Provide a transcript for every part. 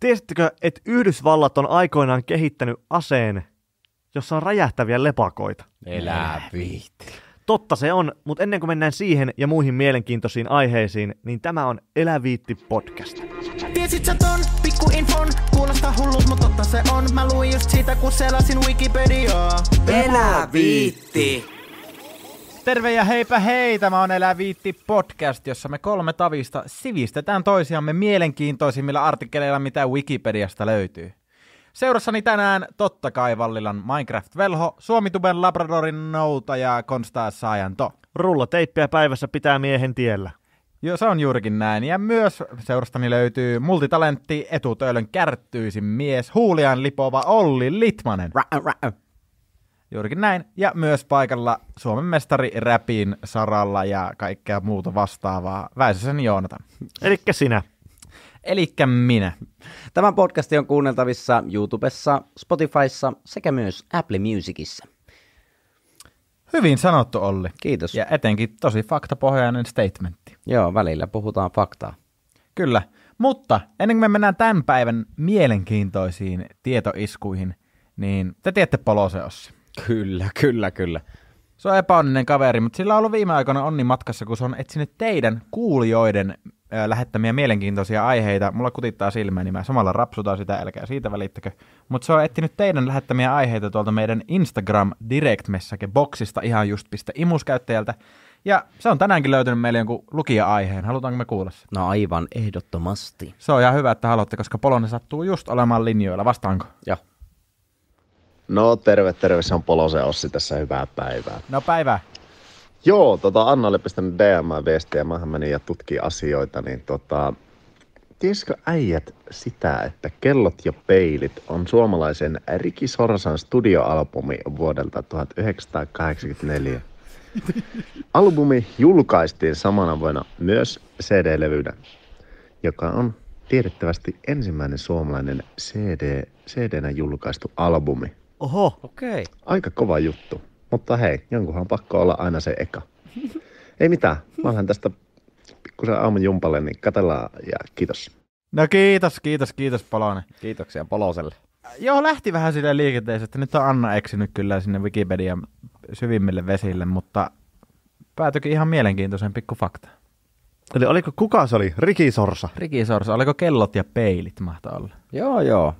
Tiesittekö, että Yhdysvallat on aikoinaan kehittänyt aseen, jossa on räjähtäviä lepakoita? Elää viitti. Totta se on, mutta ennen kuin mennään siihen ja muihin mielenkiintoisiin aiheisiin, niin tämä on Eläviitti podcast. Tiesit sä ton pikku infon? Kuulostaa hullus, mutta totta se on. Mä luin just siitä, kun selasin Wikipediaa. Elää viitti. Terve ja heipä hei, tämä on Elää Viitti podcast, jossa me kolme tavista sivistetään toisiamme mielenkiintoisimmilla artikkeleilla, mitä Wikipediasta löytyy. Seurassani tänään totta kai Vallilan Minecraft-velho, Suomituben Labradorin nouta ja Konstaa Saajanto. Rulla teippiä päivässä pitää miehen tiellä. Joo, se on juurikin näin. Ja myös seurastani löytyy multitalentti, etutöölön kärttyisin mies, huulian lipova Olli Litmanen. Rä. Juurikin näin. Ja myös paikalla Suomen mestari räpin saralla ja kaikkea muuta vastaavaa. Väisäsen Joonatan. Elikkä sinä. Elikkä minä. Tämä podcast on kuunneltavissa YouTubessa, Spotifyssa sekä myös Apple Musicissa. Hyvin sanottu Olli. Kiitos. Ja etenkin tosi faktapohjainen statementti. Joo, välillä puhutaan faktaa. Kyllä. Mutta ennen kuin me mennään tämän päivän mielenkiintoisiin tietoiskuihin, niin te tiedätte Poloseossi. Kyllä, kyllä, kyllä. Se on epäonninen kaveri, mutta sillä on ollut viime aikoina onni matkassa, kun se on etsinyt teidän kuulijoiden ö, lähettämiä mielenkiintoisia aiheita. Mulla kutittaa silmää, niin mä samalla rapsutaan sitä, älkää siitä välittäkö. Mutta se on etsinyt teidän lähettämiä aiheita tuolta meidän Instagram direct message boxista ihan just piste imuskäyttäjältä. Ja se on tänäänkin löytynyt meille jonkun lukija-aiheen. Halutaanko me kuulla se? No aivan ehdottomasti. Se on ihan hyvä, että haluatte, koska Polonen sattuu just olemaan linjoilla. Vastaanko? Joo. No terve, terve, se on Polosen Ossi tässä, hyvää päivää. No päivää. Joo, tota, Anna oli pistänyt DM-viestiä, mähän menin ja tutkin asioita, niin tota, tiesitkö äijät sitä, että Kellot ja peilit on suomalaisen Riki Sorsan studioalbumi vuodelta 1984. Albumi julkaistiin samana vuonna myös CD-levynä, joka on tiedettävästi ensimmäinen suomalainen CD, CD-nä julkaistu albumi. Oho, Okei. Okay. Aika kova juttu. Mutta hei, jonkunhan on pakko olla aina se eka. Ei mitään, mä lähden tästä pikkusen aamun jumpalle, niin katellaan ja kiitos. No kiitos, kiitos, kiitos Polonen. Kiitoksia Poloselle. Joo, lähti vähän sille liikenteeseen, että nyt on Anna eksynyt kyllä sinne Wikipedian syvimmille vesille, mutta päätyikin ihan mielenkiintoisen pikku fakta. eli oliko, kuka se oli? Riki Sorsa. Riki Sorsa, oliko kellot ja peilit mahtaa olla? Joo, joo.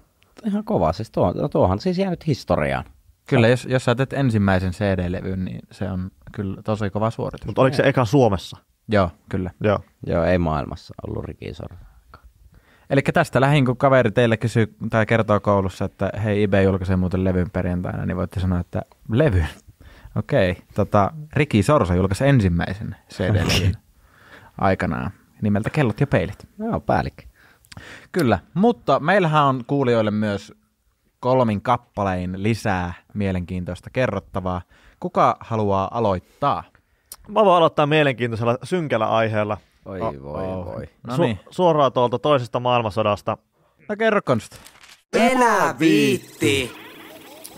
Ihan kova. Siis tuo, no tuohan siis jäänyt historiaan. Kyllä, jos, jos sä teet ensimmäisen CD-levyn, niin se on kyllä tosi kova suoritus. Mutta oliko se eka Suomessa? Joo, kyllä. Joo. Joo, ei maailmassa ollut rikisor. Eli tästä lähin, kun kaveri teille kysyy tai kertoo koulussa, että hei, eBay julkaisee muuten levyn perjantaina, niin voitte sanoa, että levy. Okei, okay. tota, Riki Sorsa julkaisi ensimmäisen CD-levyn aikanaan nimeltä Kellot ja peilit. Joo, päällikkö. Kyllä, mutta meillähän on kuulijoille myös kolmin kappalein lisää mielenkiintoista kerrottavaa. Kuka haluaa aloittaa? Mä voin aloittaa mielenkiintoisella synkällä aiheella. Oi, Oh, voi, oh. voi. No niin, suoraan tuolta toisesta maailmansodasta. no kerro Konsta. Viitti.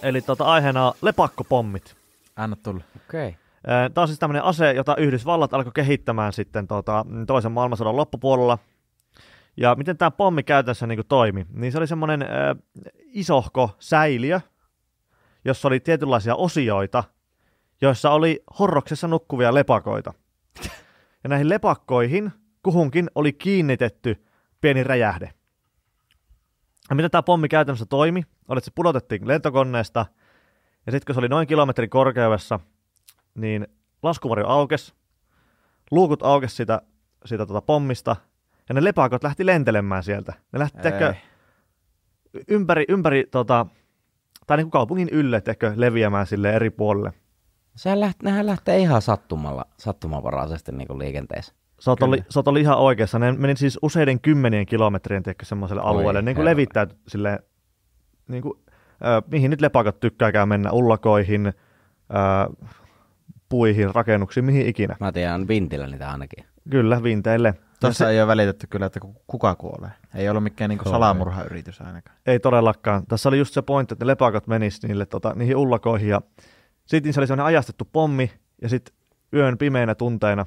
Eli tota, aiheena on lepakkopommit. Anna tulla. Okei. Okay. Tämä on siis tämmöinen ase, jota Yhdysvallat alkoi kehittämään sitten tota, toisen maailmansodan loppupuolella. Ja miten tämä pommi käytännössä niin toimi? Niin se oli semmoinen äh, isohko säiliö, jossa oli tietynlaisia osioita, joissa oli horroksessa nukkuvia lepakoita. Ja näihin lepakkoihin kuhunkin oli kiinnitetty pieni räjähde. Ja miten tämä pommi käytännössä toimi? Oli, että se pudotettiin lentokoneesta, ja sitten kun se oli noin kilometrin korkeudessa, niin laskuvarjo aukes, luukut aukes siitä, siitä tota pommista, ja ne lepakot lähti lentelemään sieltä. Ne lähti tekö, ympäri, ympäri tota, tai niin kuin kaupungin ylle tekö, leviämään sille eri puolille. Sehän läht, nehän lähtee ihan sattumalla, sattumanvaraisesti niin kuin liikenteessä. Sä oot, oli, sä oot oli ihan oikeassa. Ne meni siis useiden kymmenien kilometrien tekö semmoiselle Oi, alueelle, niin kuin herra. levittäyty silleen, niin kuin, ö, mihin nyt lepakot tykkääkään mennä, ullakoihin, ö, puihin, rakennuksiin, mihin ikinä. Mä tiedän Vintillä niitä ainakin. Kyllä, vinteille. Tuossa ei ole välitetty kyllä, että ku- kuka kuolee. Ei ollut mikään Joo, salamurhayritys ainakaan. Ei todellakaan. Tässä oli just se pointti, että ne lepakot menis niille, tota, niihin ullakoihin ja sitten se oli sellainen ajastettu pommi ja sitten yön pimeinä tunteina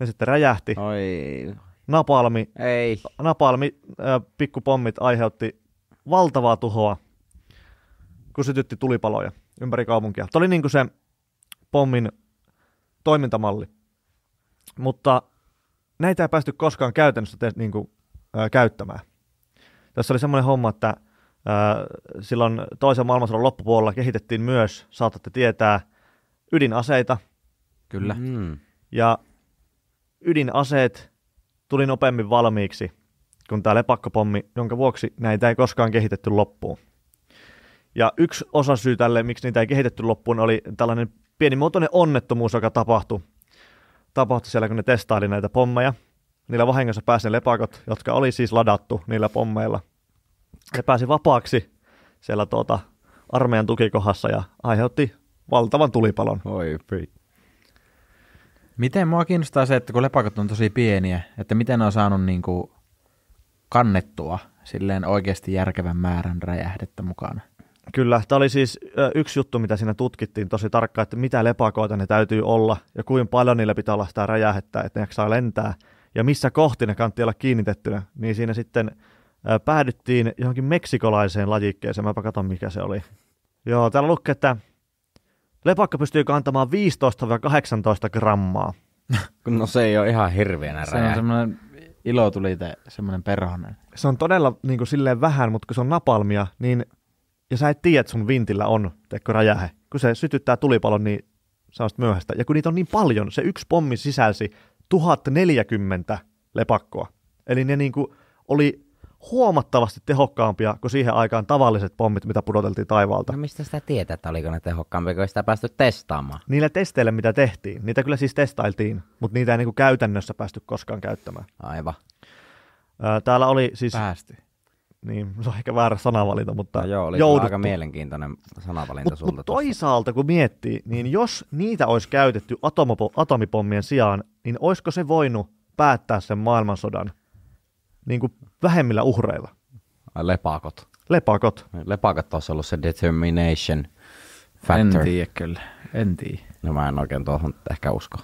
ne sitten räjähti. Oi, napalmi, Ei. napalmi äh, pikkupommit aiheutti valtavaa tuhoa, kun sytytti tulipaloja ympäri kaupunkia. Tämä oli niin kuin se pommin toimintamalli. Mutta näitä ei päästy koskaan käytännössä te, niin kuin, äh, käyttämään. Tässä oli semmoinen homma, että äh, silloin toisen maailmansodan loppupuolella kehitettiin myös, saatatte tietää, ydinaseita. Kyllä. Mm. Ja ydinaseet tuli nopeammin valmiiksi kuin tämä lepakkopommi, jonka vuoksi näitä ei koskaan kehitetty loppuun. Ja yksi osa syy tälle, miksi niitä ei kehitetty loppuun, oli tällainen pienimuotoinen onnettomuus, joka tapahtui, tapahtui siellä, kun ne testaili näitä pommeja. Niillä vahingossa pääsi ne lepakot, jotka oli siis ladattu niillä pommeilla. Ne pääsi vapaaksi siellä tuota, armeijan tukikohdassa ja aiheutti valtavan tulipalon. Oi, Miten mua kiinnostaa se, että kun lepakot on tosi pieniä, että miten ne on saanut niinku kannettua silleen oikeasti järkevän määrän räjähdettä mukana. Kyllä, tämä oli siis yksi juttu, mitä siinä tutkittiin tosi tarkkaan, että mitä lepakoita ne täytyy olla ja kuinka paljon niillä pitää olla sitä räjähettä, että ne jaksaa lentää ja missä kohti ne kantti olla kiinnitettynä. Niin siinä sitten päädyttiin johonkin meksikolaiseen lajikkeeseen, mäpä katson mikä se oli. Joo, täällä lukee, että lepakko pystyy kantamaan 15-18 grammaa. No se ei ole ihan hirveänä Se on räjä. semmoinen ilo tuli te, semmoinen perhonen. Se on todella niin kuin silleen vähän, mutta kun se on napalmia, niin ja sä et tiedä, että sun vintillä on teekö räjähe. Kun se sytyttää tulipalon, niin on sitten myöhäistä. Ja kun niitä on niin paljon, se yksi pommi sisälsi 1040 lepakkoa. Eli ne niin kuin oli huomattavasti tehokkaampia kuin siihen aikaan tavalliset pommit, mitä pudoteltiin taivaalta. No mistä sitä tietää, että oliko ne tehokkaampia, kun sitä päästy testaamaan? Niillä testeillä, mitä tehtiin, niitä kyllä siis testailtiin, mutta niitä ei niin kuin käytännössä päästy koskaan käyttämään. Aivan. Ää, Täällä oli siis, Päästy. Niin, se on ehkä väärä sanavalinta, mutta No joo, oli jouduttu. aika mielenkiintoinen sanavalinta Mutta sulta mut toisaalta, kun miettii, niin jos niitä olisi käytetty atomopo, atomipommien sijaan, niin olisiko se voinut päättää sen maailmansodan niin kuin vähemmillä uhreilla? Lepakot. Lepakot. Lepakot olisi ollut se determination En factor. tiedä kyllä. En tiedä. No mä en oikein tuohon ehkä usko.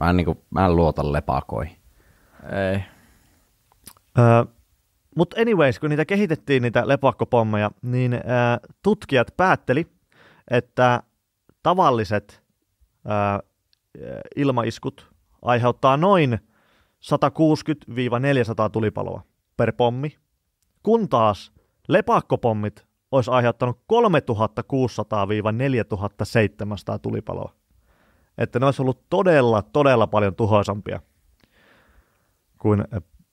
Mä en, niinku, mä en luota lepakoihin. Ei. Öö, Mutta anyways, kun niitä kehitettiin, niitä lepakkopommeja, niin öö, tutkijat päätteli, että tavalliset öö, ilmaiskut aiheuttaa noin 160-400 tulipaloa per pommi, kun taas lepakkopommit olisi aiheuttanut 3600-4700 tulipaloa. Että ne olisi ollut todella, todella paljon tuhoisampia kuin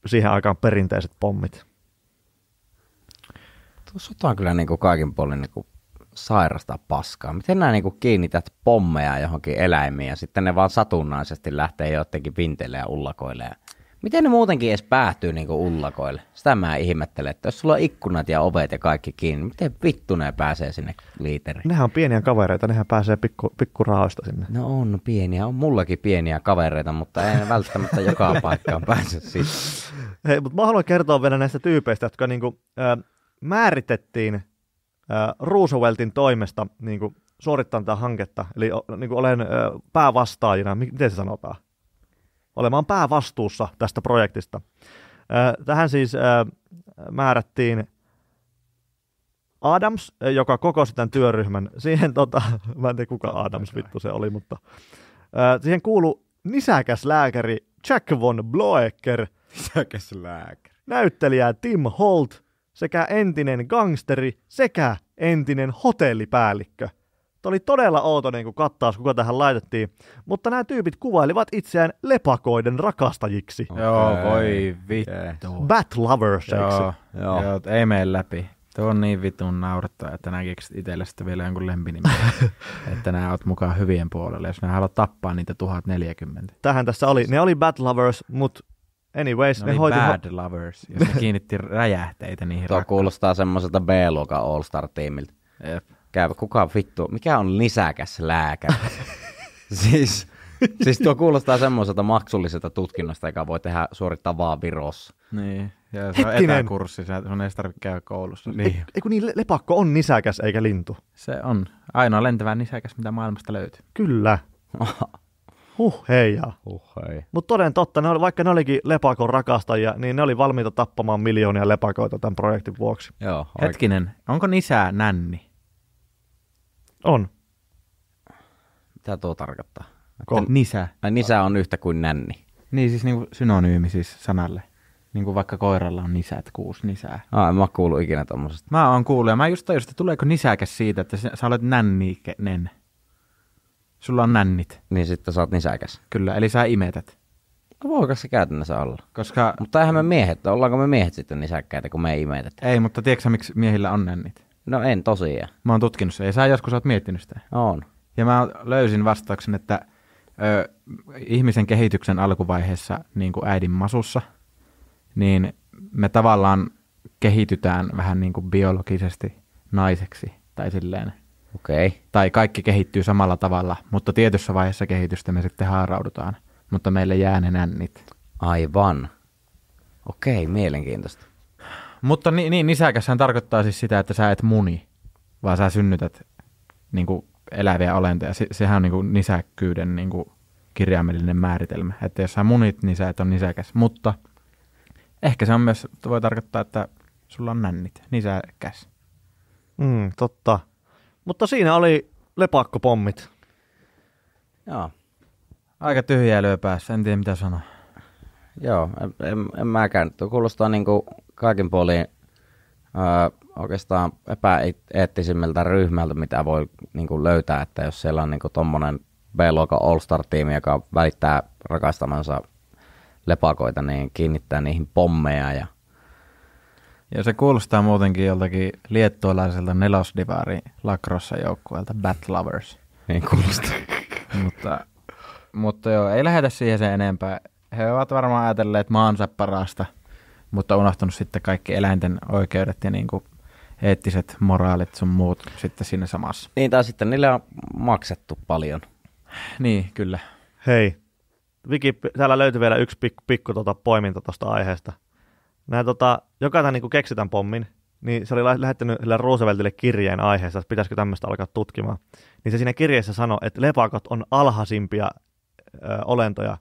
siihen aikaan perinteiset pommit. Tuossa on kyllä niinku kaikin puolin niinku sairasta paskaa. Miten nää niinku kiinnität pommeja johonkin eläimiin ja sitten ne vaan satunnaisesti lähtee jotenkin vinteille ja ullakoille. ja- Miten ne muutenkin edes päätyy niinku ullakoille? Sitä mä ihmettelen, että jos sulla on ikkunat ja ovet ja kaikki kiinni, miten vittu ne pääsee sinne liiteriin? Nehän on pieniä kavereita, nehän pääsee pikku, pikkurahoista sinne. No on pieniä, on mullakin pieniä kavereita, mutta ei ne välttämättä joka paikkaan pääse siitä. Hei, mutta mä haluan kertoa vielä näistä tyypeistä, jotka niinku, ö, määritettiin Rooseveltin toimesta niinku, suorittamaan tätä hanketta. Eli o, niinku, olen päävastaajina, mi- miten se sanotaan? Olemaan päävastuussa tästä projektista. Tähän siis määrättiin Adams, joka kokosi tämän työryhmän. Siihen, tota, mä en tiedä kuka Adams vittu se oli, mutta siihen kuulu nisäkäs lääkäri Jack von Bloecker, Säkäs lääkäri. näyttelijä Tim Holt sekä entinen gangsteri sekä entinen hotellipäällikkö. Tämä oli todella outo niin kuin kattaus, kuka tähän laitettiin, mutta nämä tyypit kuvailivat itseään lepakoiden rakastajiksi. Joo, Okei. voi vittu. Bat lovers, eikö se? Joo, Joo. joo. joo, ei mene läpi. Tuo on niin vitun naurattaa, että keksit itselle sitten vielä jonkun lempinimen, että nää oot mukaan hyvien puolella, jos nää haluat tappaa niitä 1040. Tähän tässä oli. Ne oli bat lovers, mutta anyways, Ne ne, oli hoiti... bad lovers, jos ne kiinnitti räjähteitä niihin Tuo rakkaan. kuulostaa semmoiselta B-luokan All-Star-tiimiltä. Jep. Käy, kuka vittu, mikä on nisäkäs lääkäri? siis, siis tuo kuulostaa semmoiselta maksulliselta tutkinnosta, joka voi tehdä, suorittaa vaan Virossa. Niin, ja se on Hetkinen. etäkurssi, se on ei tarvitse käydä koulussa. Niin. Ei kun niin, le- lepakko on nisäkäs eikä lintu. Se on ainoa lentävä nisäkäs, mitä maailmasta löytyy. Kyllä. Huh, heijaa. Uh, hei. Mutta toden totta, ne oli, vaikka ne olikin lepakon rakastajia, niin ne oli valmiita tappamaan miljoonia lepakoita tämän projektin vuoksi. Joo, oikein. Hetkinen, onko nisää nänni? On. Mitä tuo tarkoittaa? Ko- Nisä. Ai nisä on yhtä kuin nänni. Niin siis niinku synonyymi siis sanalle. Niin kuin vaikka koiralla on nisät, kuusi nisää. Ah, en mä oo kuullut ikinä tommosesta. Mä oon kuullut ja mä just tajusin, että tuleeko nisäkäs siitä, että sä, sä olet nänniinen. Sulla on nännit, Niin sitten sä oot nisäkäs. kyllä, eli sä imetät. No voiko se käytännössä olla? Koska, Mutta eihän me miehet, ollaanko me miehet sitten nisäkkäitä, kun me ei imetetä? ei, mutta tiedätkö miksi miehillä on nännit? No en tosiaan. Mä oon tutkinut sen ja sä joskus oot miettinyt sitä. On. Ja mä löysin vastauksen, että ö, ihmisen kehityksen alkuvaiheessa, niin kuin äidin masussa, niin me tavallaan kehitytään vähän niin kuin biologisesti naiseksi tai silleen. Okei. Okay. Tai kaikki kehittyy samalla tavalla, mutta tietyssä vaiheessa kehitystä me sitten haaraudutaan. Mutta meille jää ne nännit. Aivan. Okei, mielenkiintoista. Mutta niin, niin nisäkäshän tarkoittaa siis sitä, että sä et muni, vaan sä synnytät niin kuin eläviä olentoja. Se, sehän on niin kuin nisäkkyyden niin kuin kirjaimellinen määritelmä. Että jos sä munit, niin sä et ole nisäkäs. Mutta ehkä se on myös, voi tarkoittaa, että sulla on nännit, nisäkäs. Mm, totta. Mutta siinä oli lepakkopommit. Joo. Aika tyhjää lyö päässä, en tiedä mitä sanoa. Joo, en, en, en mäkään. Tuo kuulostaa niin kuin kaikin puolin öö, oikeastaan epäeettisimmältä ryhmältä, mitä voi niin kuin löytää, että jos siellä on niin kuin tommonen B-luokan All-Star-tiimi, joka välittää rakastamansa lepakoita, niin kiinnittää niihin pommeja ja Ja se kuulostaa muutenkin joltakin liettualaiselta nelosdivari lacrosse joukkueelta Bat Lovers. niin kuulostaa. mutta, mutta joo, ei lähdetä siihen sen enempää. He ovat varmaan ajatelleet maansa parasta, mutta unohtanut sitten kaikki eläinten oikeudet ja niin kuin eettiset moraalit sun muut sitten siinä samassa. Niin, tai sitten niille on maksettu paljon. Niin, kyllä. Hei, Wiki, täällä löytyy vielä yksi pikku, pikku tota, poiminta tuosta aiheesta. Nää, tota, jokainen niin keksitän pommin, niin se oli lä- lähettänyt sille Rooseveltille kirjeen aiheesta, että pitäisikö tämmöistä alkaa tutkimaan. Niin se siinä kirjeessä sanoi, että lepakot on alhaisimpia ö, olentoja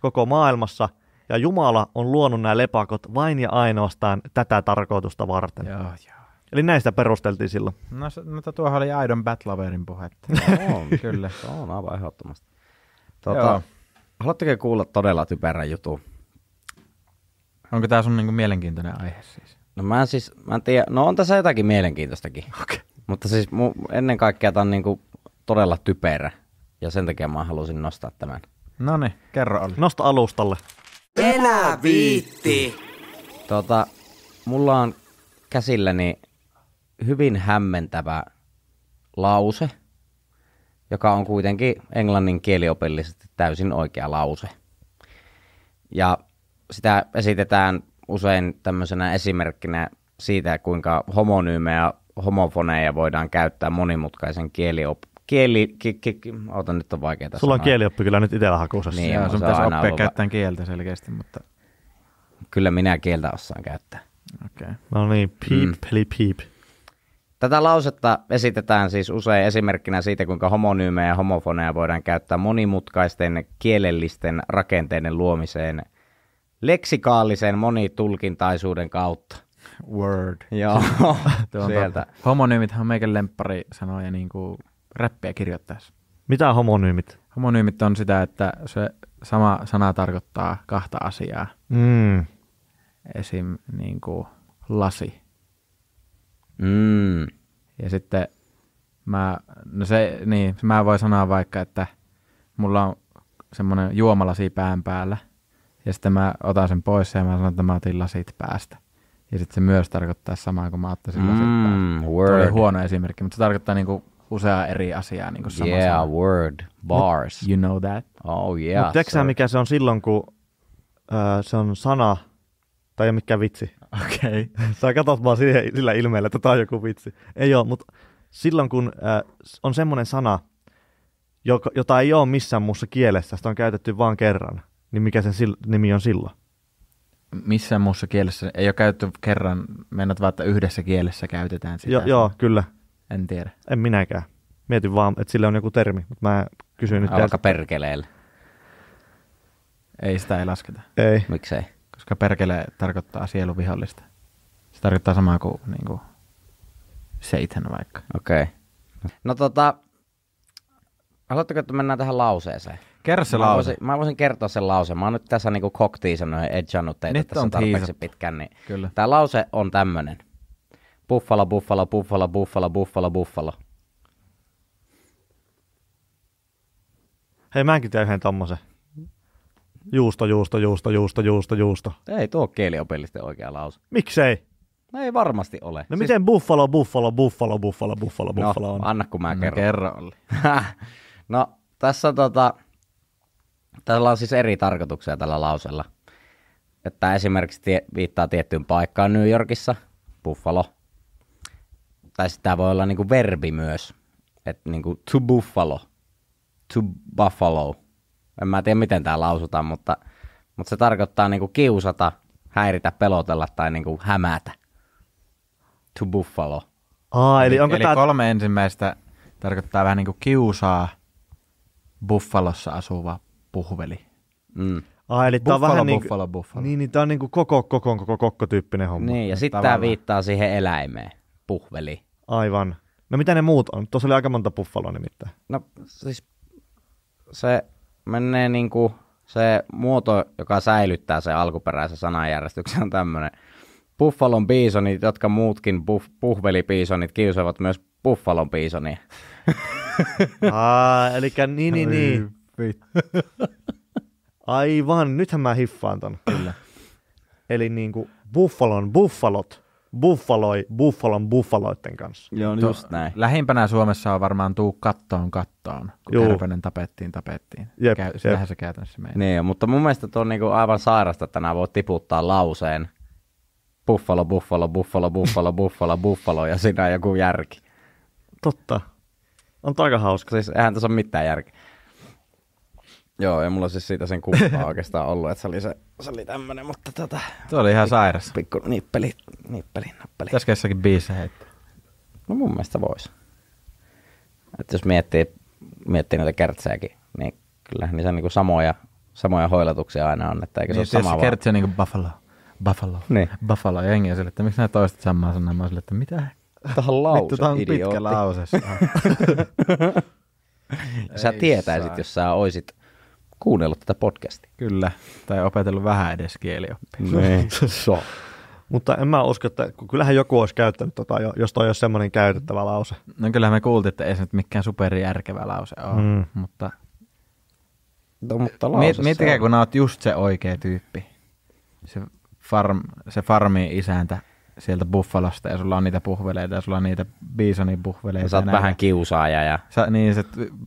koko maailmassa, ja Jumala on luonut nämä lepakot vain ja ainoastaan tätä tarkoitusta varten. Joo, joo. Eli näistä perusteltiin silloin. No, se- mutta tuohan oli aidon Bat Loverin puhetta. On, Kyllä. Se on aivan ehdottomasti. Tuota, haluatteko kuulla todella typerän jutun? Onko tämä sun niinku mielenkiintoinen aihe siis? No mä en siis, mä en tiedä, no on tässä jotakin mielenkiintoistakin. Okei. Mutta siis mu, ennen kaikkea tämä on niinku todella typerä. Ja sen takia mä halusin nostaa tämän. No niin, kerro oli. Nosta alustalle. Enää viitti. Tota, mulla on käsilläni hyvin hämmentävä lause, joka on kuitenkin englannin kieliopillisesti täysin oikea lause. Ja sitä esitetään usein tämmöisenä esimerkkinä siitä, kuinka homonyymejä ja homofoneja voidaan käyttää monimutkaisen kieliop... Kieli... Ki, ki, ki, ota nyt on vaikeaa Sulla on sanoa. kielioppi kyllä nyt itsellä hakusessa. Niin, Joo, sun se pitäisi oppia ollut- käyttämään kieltä selkeästi, mutta Kyllä minä kieltä osaan käyttää. okei. Okay. No niin, piip, Mm. peli, piip. Tätä lausetta esitetään siis usein esimerkkinä siitä, kuinka homonyymejä ja homofoneja voidaan käyttää monimutkaisten kielellisten rakenteiden luomiseen leksikaalisen monitulkintaisuuden kautta. Word. Joo, sieltä. on Homonyymithän on meikän lemppari sanoja niin kuin räppiä kirjoittaessa. Mitä on homonyymit? Homonyymit on sitä, että se sama sana tarkoittaa kahta asiaa. Mm. Esim. Niin kuin lasi. Mm. Ja sitten mä, no se, niin, mä voin sanoa vaikka, että mulla on semmoinen juomalasi pään päällä. Ja sitten mä otan sen pois ja mä sanon, että mä otin lasit päästä. Ja sitten se myös tarkoittaa samaa kuin mä ottaisin lasit päästä. Mm, Tuo oli word. huono esimerkki, mutta se tarkoittaa niinku useaa eri asiaa niinku sama Yeah, sana. word. Bars. You know that? Oh Yeah. Mutta tiedätkö sä, mikä se on silloin, kun öö, se on sana, tai ei mikään vitsi. Okei. Okay. Sä katsot vaan siihen, sillä ilmeellä, että tämä on joku vitsi. Ei ole, mutta silloin kun öö, on semmoinen sana, joka, jota ei ole missään muussa kielessä, sitä on käytetty vain kerran, niin mikä sen sil- nimi on silloin? Missään muussa kielessä ei ole käytetty kerran, mennät vaan, että yhdessä kielessä käytetään sitä. Jo, joo, kyllä. En tiedä. En minäkään. Mietin vaan, että sille on joku termi, mutta mä kysyin nyt Alka teiltä. perkeleellä. Ei sitä ei lasketa, Ei. Miksei? koska perkele tarkoittaa sieluvihollista. Se tarkoittaa samaa kuin, niin kuin seitsemän vaikka. Okei. Okay. No tota, haluatteko, että mennään tähän lauseeseen? Kerro se mä, lause. voisin, mä voisin kertoa sen lauseen. Mä oon nyt tässä niinku koktiisannut ja edjannut teitä Nyt tässä on tarpeeksi tiisattu. pitkään. Niin Kyllä. Tämä lause on tämmönen. Buffalo, buffalo, buffalo, buffalo, buffalo, buffalo. Hei, mäkin teen yhden tommosen. Juusto, juusto, juusto, juusto, juusto, juusto. Ei tuo kieliopillisten oikea lause. Miksei? No ei varmasti ole. No siis... miten buffalo, buffalo, buffalo, buffalo, buffalo, buffalo no, on? anna kun mä No, kerron. kerro no, tässä on tota, tällä on siis eri tarkoituksia tällä lausella. Että esimerkiksi tie, viittaa tiettyyn paikkaan New Yorkissa, Buffalo. Tai sitten tämä voi olla niinku verbi myös. Että niinku to Buffalo, to Buffalo. En mä tiedä miten tämä lausutaan, mutta, mutta se tarkoittaa niinku kiusata, häiritä, pelotella tai niinku hämätä. To Buffalo. Aa, eli, onko Eli tää... kolme ensimmäistä tarkoittaa vähän niin kuin kiusaa Buffalossa asuva puhveli. Mm. Aa, eli tää on Buffalo, vähän niin buffalo, buffalo. Niin, niin tää on niinku koko, koko, koko, koko tyyppinen homma. Niin, ja sitten tämä viittaa siihen eläimeen, puhveli. Aivan. No mitä ne muut on? Tuossa oli aika monta buffaloa nimittäin. No siis se menee niinku, se muoto, joka säilyttää sen alkuperäisen sananjärjestyksen on tämmöinen. Buffalon biisonit, jotka muutkin buff, puhvelipiisonit kiusavat myös buffalon biisonia. Aa, eli niin, niin, niin. Vittu. Aivan, nythän mä hiffaan ton. Kyllä. Eli niinku buffalon buffalot buffaloi buffalon buffaloitten kanssa. Joo, just näin. Lähimpänä Suomessa on varmaan tuu kattoon kattoon, kun Juu. Kärpänen tapettiin, tapettiin. Jep, Käy, jep. se käytännössä menee. Niin, mutta mun mielestä tuo on niinku aivan sairasta, että nämä voi tiputtaa lauseen. Buffalo, buffalo, buffalo, buffalo, buffalo, buffalo ja siinä on joku järki. Totta. On aika hauska. Siis eihän tässä ole mitään järkeä. Joo, ja mulla on siis siitä sen kuvaa oikeastaan ollut, että se oli, se, se oli tämmönen, mutta tota, Tuo oli ihan sairas. pikku nippeli, nippeli, nappeli. Pitäisikö jossakin biisissä heittää? No mun mielestä voisi. Että jos miettii, miettii noita kertsejäkin, niin kyllähän niissä niinku samoja, samoja hoilatuksia aina on, että eikö se Niin, ole sama se vaan. kertsi on niin kuin Buffalo. Buffalo. Niin. Buffalo. Ja jengi sille, että miksi nää toistat samaa sanaa? Mä sille, että mitä? Tähän lause, Vittu, tää on pitkä lause. Sä tietäisit, saa. jos sä oisit kuunnellut tätä podcastia. Kyllä. Tai opetellut vähän edes kielioppia. Niin. so. Mutta en mä usko, että kyllähän joku olisi käyttänyt tota, jo- jos toi olisi semmoinen käytettävä lause. No kyllähän me kuultiin, että ei se nyt mikään superjärkevä lause ole, Mm. mutta No, mutta miet, miettikää, kun oot just se oikea tyyppi. Se, farm, se farmi isäntä sieltä Buffalosta ja sulla on niitä puhveleita ja sulla on niitä bisonin puhveleita. on. Sä oot vähän kiusaaja ja Sä, niin, se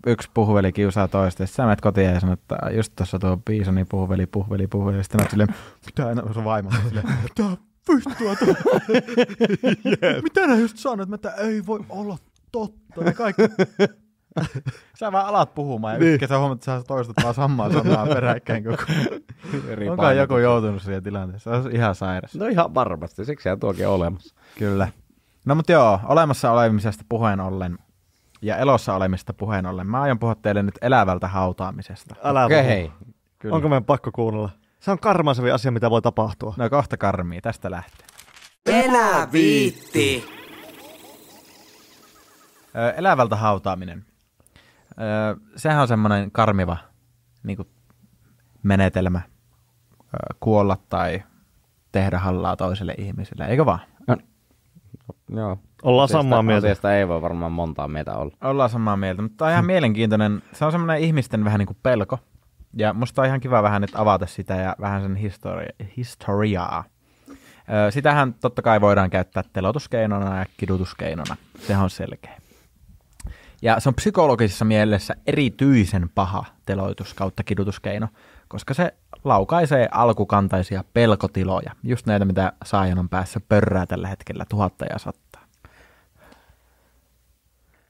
yksi puhveli kiusaa toista, ja sit sä menet kotiin ja sanot, että just tuossa tuo biisoni puhveli, puhveli, puhveli, sitten oot silleen, mitä enää sun vaimo silleen, mitä tuo? mitä nää just sanoit, että ei voi olla totta, ne kaikki. sä vaan alat puhumaan, ja niin. sä huomaat, että sä toistat vaan samaa sanaa peräkkäin koko Onko joku joutunut siihen tilanteeseen? Se on ihan sairas. No ihan varmasti, siksi tuokin on olemassa. Kyllä. No mutta joo, olemassa olemisesta puheen ollen ja elossa olemista puheen ollen. Mä aion puhua teille nyt elävältä hautaamisesta. Älä Okei, puhu. hei. Kyllä. Onko meidän pakko kuunnella? Se on karmaisevin asia, mitä voi tapahtua. No kohta karmii, tästä lähtee. Enää viitti. Ö, elävältä hautaaminen. Sehän on semmoinen karmiva niin kuin, menetelmä kuolla tai tehdä hallaa toiselle ihmiselle, eikö vaan? Joo. Ollaan Asiasta- samaa mieltä. Asiasta ei voi varmaan montaa mieltä olla. Ollaan samaa mieltä, mutta tämä on ihan mielenkiintoinen. Se on semmoinen ihmisten vähän niin kuin pelko. Ja musta on ihan kiva vähän nyt avata sitä ja vähän sen histori- historiaa. Sitähän totta kai voidaan käyttää telotuskeinona ja kidutuskeinona. Se on selkeä. Ja se on psykologisessa mielessä erityisen paha teloitus kautta kidutuskeino, koska se laukaisee alkukantaisia pelkotiloja. Just näitä, mitä saajan on päässä pörrää tällä hetkellä tuhatta ja sattaa.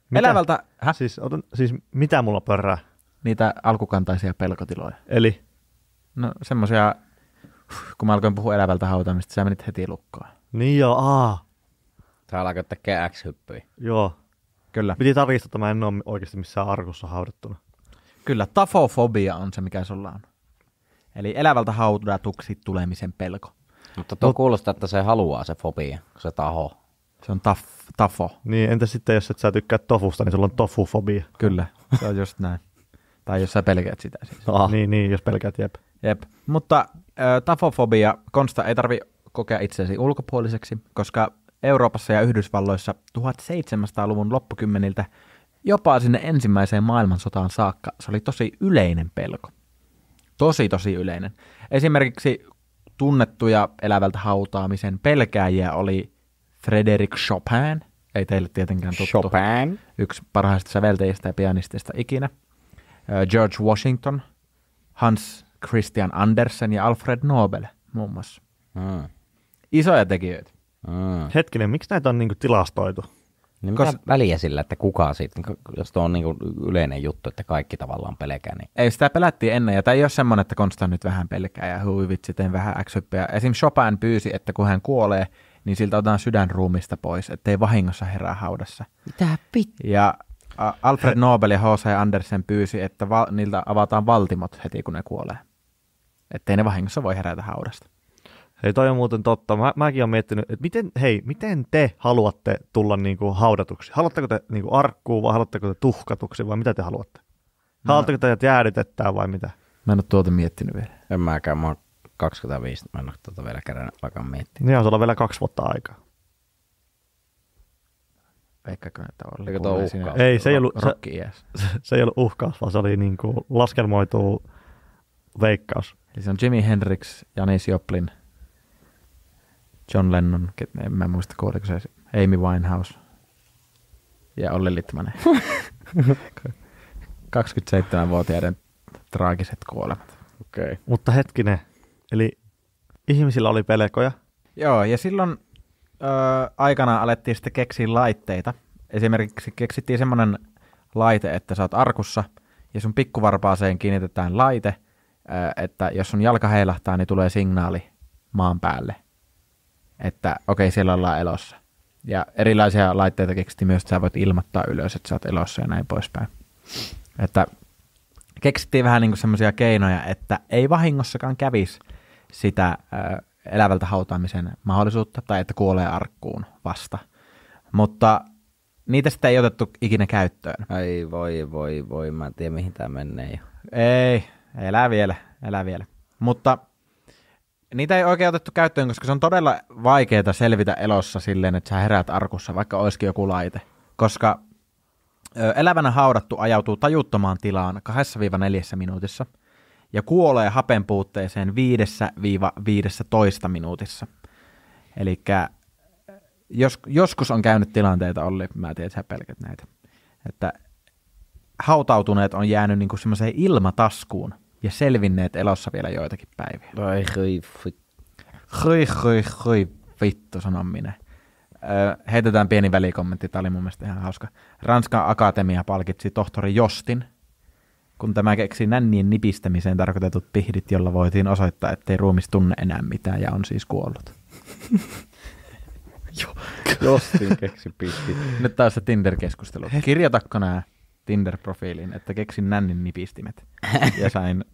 Mitä? Elävältä, häh? Siis, otan, siis mitä mulla pörrää? niitä alkukantaisia pelkotiloja. Eli No semmosia, kun mä alkoin puhua elävältä hautaamista, sä menit heti lukkoon. niin joo, aa, Sä alkaa tekee X-hyppyjä. joo. Kyllä. Piti tarkistaa, että mä en ole oikeasti missään arkussa haudattuna. Kyllä, tafofobia on se, mikä sulla on. Eli elävältä haudatuksi tulemisen pelko. Mutta tuo kuulostaa, että se haluaa se fobia, kun se taho. Se on taf, tafo, Niin, entä sitten, jos et sä tykkää tofusta, niin sulla on tofufobia. kyllä. Se on just näin. Tai jos sä pelkäät sitä siis. Ah. Niin, niin, jos pelkäät jep. Jep. Mutta äh, tafofobia, Konsta, ei tarvi kokea itseäsi ulkopuoliseksi, koska Euroopassa ja Yhdysvalloissa 1700-luvun loppukymmeniltä jopa sinne ensimmäiseen maailmansotaan saakka se oli tosi yleinen pelko. Tosi, tosi yleinen. Esimerkiksi tunnettuja elävältä hautaamisen pelkääjiä oli Frédéric Chopin, ei teille tietenkään tuttu Chopin. yksi parhaista säveltäjistä ja pianisteista ikinä. Ö, George Washington, Hans Christian Andersen ja Alfred Nobel muun muassa. Mm. Isoja tekijöitä. Mm. Hetkinen, miksi näitä on niinku tilastoitu? Niin Kos- mitä väliä sillä, että kuka siitä, jos tuo on niin yleinen juttu, että kaikki tavallaan pelkää, niin Ei sitä pelättiin ennen, ja tämä ei ole semmoinen, että Konstant nyt vähän pelkää ja hui vitsi, teen vähän x Esim. Chopin pyysi, että kun hän kuolee, niin siltä otetaan sydänruumista pois, ettei vahingossa herää haudassa. mitä pit? Ja Alfred Nobel ja H.C. Andersen pyysi, että val, niiltä avataan valtimot heti, kun ne kuolee. Ettei ne vahingossa voi herätä haudasta. Hei, toi on muuten totta. Mä, mäkin olen miettinyt, että miten, hei, miten te haluatte tulla niinku haudatuksi? Haluatteko te niinku arkkuun vai haluatteko te tuhkatuksi vai mitä te haluatte? Haluatteko te että jäädytettää vai mitä? Mä en ole tuota miettinyt vielä. En mäkään, mä oon 25, mä en ole tuota vielä kerran alkaa miettiä. Niin on sulla vielä kaksi vuotta aikaa. Veikkaako, että oli Eikö tuo uhkaus? Ei, se ei ollut- se-. Se ei ollut uhkaus, vaan se oli niinku laskelmoitu veikkaus. Eli se on Jimi Hendrix, Janis Joplin, John Lennon, en mä muista kuuliko se, Amy Winehouse ja Olli Littmanen. 27-vuotiaiden traagiset kuolemat. Okay. Mutta hetkinen, eli ihmisillä oli pelkoja. Joo, ja silloin ö, aikana alettiin sitten keksiä laitteita. Esimerkiksi keksittiin semmoinen laite, että sä oot arkussa ja sun pikkuvarpaaseen kiinnitetään laite, ö, että jos sun jalka heilahtaa, niin tulee signaali maan päälle, että okei, okay, siellä ollaan elossa. Ja erilaisia laitteita keksittiin myös, että sä voit ilmoittaa ylös, että sä oot elossa ja näin poispäin. Että keksittiin vähän niin semmoisia keinoja, että ei vahingossakaan kävisi sitä ö, elävältä hautaamisen mahdollisuutta tai että kuolee arkkuun vasta. Mutta niitä sitten ei otettu ikinä käyttöön. Ai voi, voi, voi, mä en tiedä mihin tämä menee jo. Ei, elää vielä, elää vielä. Mutta niitä ei oikein otettu käyttöön, koska se on todella vaikeaa selvitä elossa silleen, että sä heräät arkussa, vaikka olisikin joku laite. Koska elävänä haudattu ajautuu tajuttomaan tilaan 2-4 minuutissa ja kuolee hapen puutteeseen 5-15 minuutissa. Eli jos, joskus on käynyt tilanteita, Olli, mä tiedän, että sä pelkät näitä, että hautautuneet on jäänyt niin semmoiseen ilmataskuun ja selvinneet elossa vielä joitakin päiviä. Ai hyi, fit. Hyi, hyi, hyi, vittu, sanon minä. Öö, heitetään pieni välikommentti, tämä oli mun mielestä ihan hauska. Ranskan akatemia palkitsi tohtori Jostin, kun tämä keksi nännien nipistämiseen tarkoitetut pihdit, jolla voitiin osoittaa, ettei ruumis tunne enää mitään ja on siis kuollut. Jostin keksi pisti. Nyt taas se Tinder-keskustelu. Kirjoitatko nämä Tinder-profiiliin, että keksin nännin nipistimet ja sain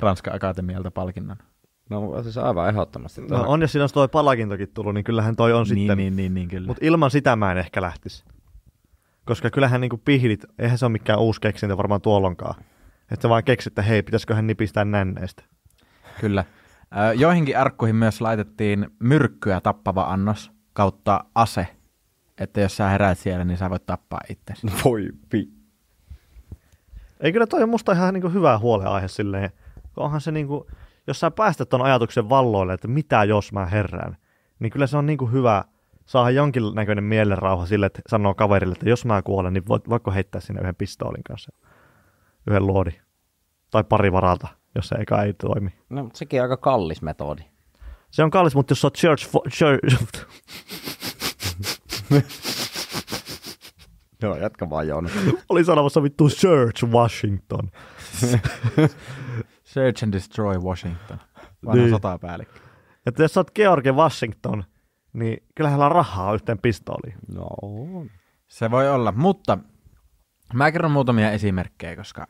Ranskan akatemialta palkinnon. No siis aivan ehdottomasti. No on, jos siinä olisi toi palakintokin tullut, niin kyllähän toi on niin, sitten. niin, niin, niin, kyllä. Mutta ilman sitä mä en ehkä lähtisi. Koska kyllähän niinku pihdit, eihän se ole mikään uusi keksintö varmaan tuollonkaan. Että sä vaan keksit, että hei, pitäisiköhän nipistää nänneistä. Kyllä. Ö, Joihinkin arkkuihin myös laitettiin myrkkyä tappava annos kautta ase. Että jos sä heräät siellä, niin sä voit tappaa itsesi. Voi pi. Ei kyllä toi on musta ihan niinku hyvä huoleaihe silleen. kun Onhan se niinku, jos sä päästät ton ajatuksen valloille, että mitä jos mä herään, niin kyllä se on niinku hyvä saada jonkinnäköinen mielenrauha sille, että sanoo kaverille, että jos mä kuolen, niin voit, voitko heittää sinne yhden pistoolin kanssa, yhden luodi. Tai pari varalta, jos se eka ei toimi. No, mutta sekin on aika kallis metodi. Se on kallis, mutta jos sä oot church, fo- church Joo, jatka vaan Joona. oli sanomassa vittu Church Washington. Search and Destroy Washington. Vanha Niin. sotapäällikkö. Että jos sä oot George Washington, niin kyllähän hänellä on rahaa yhteen pistooliin. No, Se voi olla, mutta mä kerron muutamia esimerkkejä, koska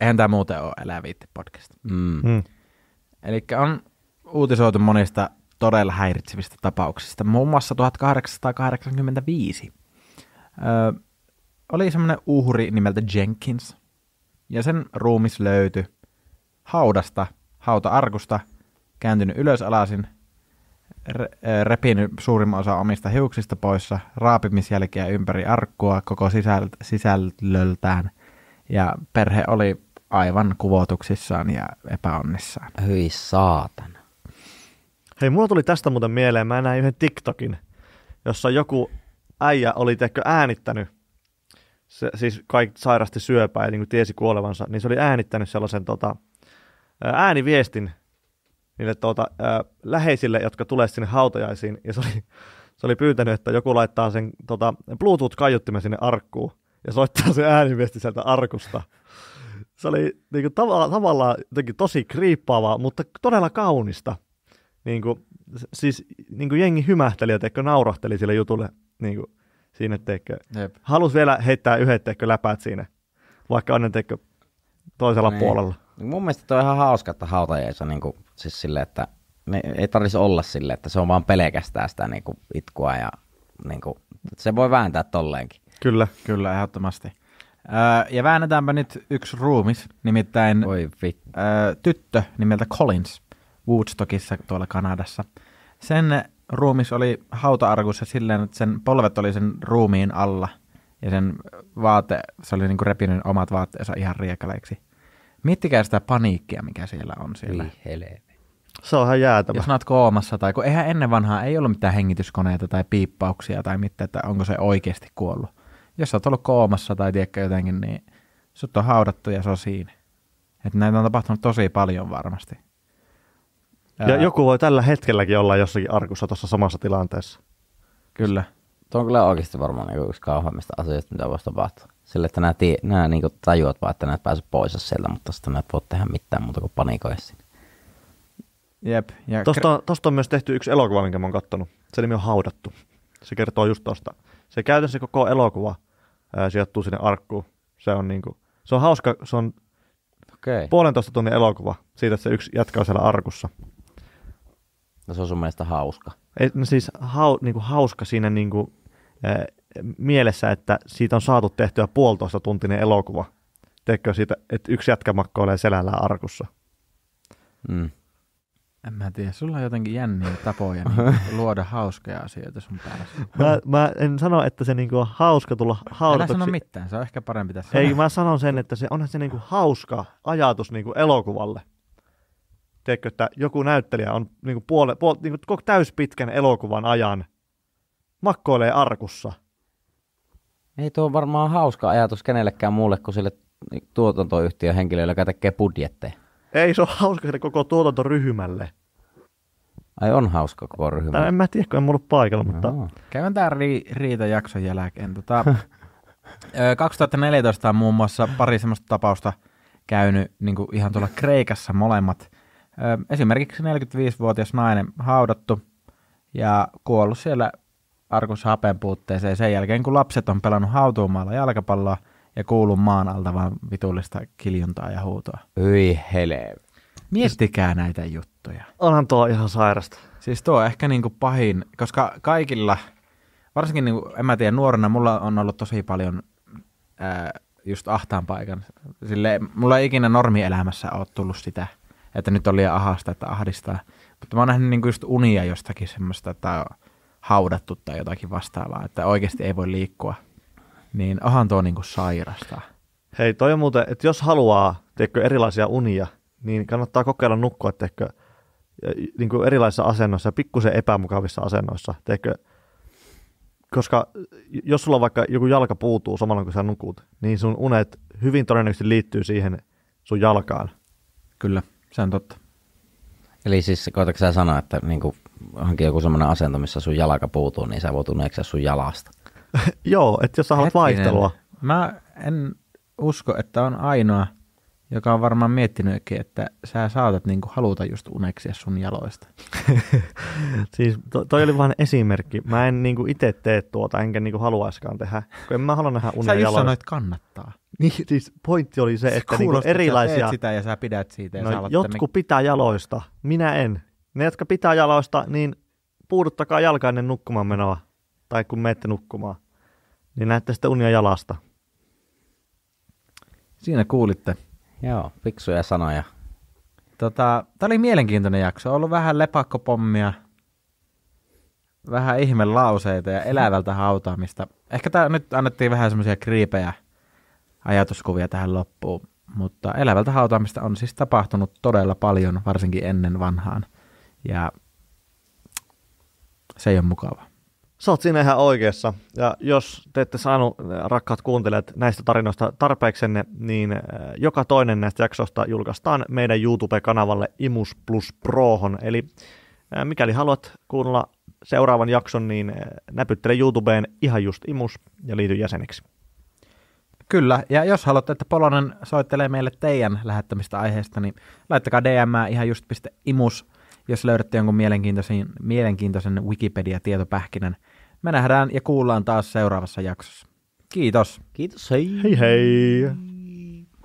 eihän tämä muuten ole Elää viitti podcast. mm. Mm. Eli on uutisoitu monista todella häiritsevistä tapauksista, muun muassa 1885. Öö, oli semmoinen uhri nimeltä Jenkins, ja sen ruumis löytyi haudasta, hauta-arkusta, kääntynyt ylös alasin, re- repinyt suurimman osa omista hiuksista poissa, raapimisjälkiä ympäri arkkua koko sisäl- sisällöltään, ja perhe oli aivan kuvotuksissaan ja epäonnissaan. Hyi saatana. Hei, mulla tuli tästä muuten mieleen, mä näin yhden TikTokin, jossa joku äijä oli tehkö äänittänyt, se, siis kaikki sairasti syöpää ja niin tiesi kuolevansa, niin se oli äänittänyt sellaisen tota, ää, ääniviestin niille tota, ää, läheisille, jotka tulee sinne hautajaisiin, ja se oli, se oli pyytänyt, että joku laittaa sen tota, Bluetooth-kaiuttimen sinne arkkuun, ja soittaa se ääniviesti sieltä arkusta. Se oli niin kuin, tava- tavallaan jotenkin tosi kriippaavaa, mutta todella kaunista. Niin kuin, siis niin kuin jengi hymähteli ja teikö naurahteli sille jutulle niin kuin, siinä, teikö, Jep. halus vielä heittää yhdet teikö läpäät siinä, vaikka on teikö toisella Niin. puolella. Mun mielestä toi on ihan hauska, että hautajaissa niin kuin, siis silleen, että ne ei tarvitsisi olla silleen, että se on vaan pelkästään sitä niin kuin, itkua ja niin kuin, se voi vääntää tolleenkin. Kyllä. Kyllä, ehdottomasti. Öö, ja väännetäänpä nyt yksi ruumis, nimittäin vittu. öö, tyttö nimeltä Collins Woodstockissa tuolla Kanadassa. Sen ruumis oli hauta-arkussa silleen, että sen polvet oli sen ruumiin alla ja sen vaate, se oli niinku repinyt omat vaatteensa ihan riekaleiksi. Miettikää sitä paniikkia, mikä siellä on siellä. Helvetti. Se on ihan jäätävä. Jos olet koomassa tai kun eihän ennen vanhaa ei ollut mitään hengityskoneita tai piippauksia tai mitään, että onko se oikeasti kuollut. Jos sä oot ollut koomassa tai tiedätkö jotenkin, niin sut on haudattu ja se on siinä. Että näitä on tapahtunut tosi paljon varmasti. Ja Ää, joku voi tällä hetkelläkin olla jossakin arkussa tuossa samassa tilanteessa. Kyllä. Tuo on kyllä oikeasti varmaan niin yksi kauheimmista asioista, mitä voisi tapahtua. Sille, että nämä, tie, nämä niin tajuat vaan, että näet pääse pois sieltä, mutta sitten näet voi tehdä mitään muuta kuin panikoida sinne. Jep. Ja Tosta, tosta on myös tehty yksi elokuva, minkä mä oon kattonut. Se nimi on Haudattu. Se kertoo just tosta. Se käytännössä koko elokuva ää, sijoittuu sinne arkkuun. Se on, niinku, se on hauska, se on Okei. puolentoista tunnin elokuva siitä, että se yksi jatkaa siellä arkussa. No se on sun mielestä hauska. Ei, no siis hau, niinku, hauska siinä niinku, ää, mielessä, että siitä on saatu tehtyä puolitoista tuntinen elokuva. Teekö siitä, että yksi jätkä makkoilee selällään arkussa. Mm. En mä tiedä, sulla on jotenkin jänniä tapoja niin luoda hauskoja asioita sun päässä. Mä, mä en sano, että se niinku on hauska tulla Älä haudatuksi. sano mitään, se on ehkä parempi tässä. Ei, mä sanon sen, että se onhan se niinku hauska ajatus niinku elokuvalle. Tiedätkö, että joku näyttelijä on niinku puole, puole, niinku koko täyspitkän elokuvan ajan makkoilee arkussa. Ei tuo varmaan hauska ajatus kenellekään muulle kuin sille tuotantoyhtiön henkilölle, joka tekee budjetteja. Ei se ole hauska sille koko tuotantoryhmälle. Ai on hauska koko ryhmä. Tai en mä tiedä, kun en ole paikalla, mutta Joo. Käydään tämän ri- riitajakson jälkeen. Tota, ö, 2014 on muun muassa pari semmoista tapausta käynyt niin kuin ihan tuolla Kreikassa molemmat. Esimerkiksi 45-vuotias nainen haudattu ja kuollut siellä arkussa hapen puutteeseen sen jälkeen, kun lapset on pelannut hautuumaalla jalkapalloa ja kuuluu maan alta vaan vitullista kiljuntaa ja huutoa. Hyi hele. Miettikää näitä juttuja. onhan tuo ihan sairasta. Siis tuo on ehkä niinku pahin, koska kaikilla, varsinkin niinku, en mä tiedä, nuorena mulla on ollut tosi paljon ää, just ahtaan paikan. Sille, mulla ei ikinä normielämässä ole tullut sitä, että nyt on liian ahasta, että ahdistaa. Mutta mä oon nähnyt niinku just unia jostakin semmoista, että on haudattu tai jotakin vastaavaa, että oikeasti ei voi liikkua. Niin onhan tuo niinku sairasta. Hei, toi on muuten, että jos haluaa, teekö erilaisia unia, niin kannattaa kokeilla nukkua, teekö niin kuin erilaisissa asennoissa, pikkusen epämukavissa asennoissa, teekö, koska jos sulla vaikka joku jalka puutuu samalla kun sä nukut, niin sun unet hyvin todennäköisesti liittyy siihen sun jalkaan. Kyllä, se on totta. Eli siis koetatko sä sanoa, että niinku, hankin joku semmoinen asento, missä sun jalka puutuu, niin sä voit uneksia sun jalasta. Joo, että jos sä haluat Hetkinen. vaihtelua, Mä en usko, että on ainoa, joka on varmaan miettinytkin, että sä saatat niinku haluta just uneksia sun jaloista. siis to, toi oli vain esimerkki. Mä en niinku itse tee tuota, enkä niinku haluaiskaan tehdä, kun en mä halua nähdä Sä unia just jaloista. sanoit kannattaa. Niin, siis pointti oli se, että niinku Kuulostaa, että sä erilaisia... teet sitä ja sä pidät siitä. Ja sä No, alat jotkut pitää jaloista, minä en. Ne, jotka pitää jaloista, niin puuduttakaa jalka ennen nukkumaan menoa. Tai kun menette nukkumaan. Niin näette sitten unia jalasta. Siinä kuulitte. Joo, fiksuja sanoja. Tota, tämä oli mielenkiintoinen jakso. On ollut vähän lepakkopommia, vähän ihme lauseita ja elävältä hautaamista. Ehkä tää nyt annettiin vähän semmoisia kriipejä ajatuskuvia tähän loppuun, mutta elävältä hautaamista on siis tapahtunut todella paljon, varsinkin ennen vanhaan. Ja se ei ole mukava. Sä oot siinä ihan oikeassa. Ja jos te ette saanut, äh, rakkaat kuuntelijat, näistä tarinoista tarpeeksenne, niin äh, joka toinen näistä jaksoista julkaistaan meidän YouTube-kanavalle Imus Plus Prohon. Eli äh, mikäli haluat kuunnella seuraavan jakson, niin näpyttele YouTubeen ihan just Imus ja liity jäseniksi. Kyllä, ja jos haluatte, että Polonen soittelee meille teidän lähettämistä aiheesta, niin laittakaa DM ihan just.imus, jos löydätte jonkun mielenkiintoisen, mielenkiintoisen Wikipedia-tietopähkinän. Me nähdään ja kuullaan taas seuraavassa jaksossa. Kiitos. Kiitos, hei! Hei hei!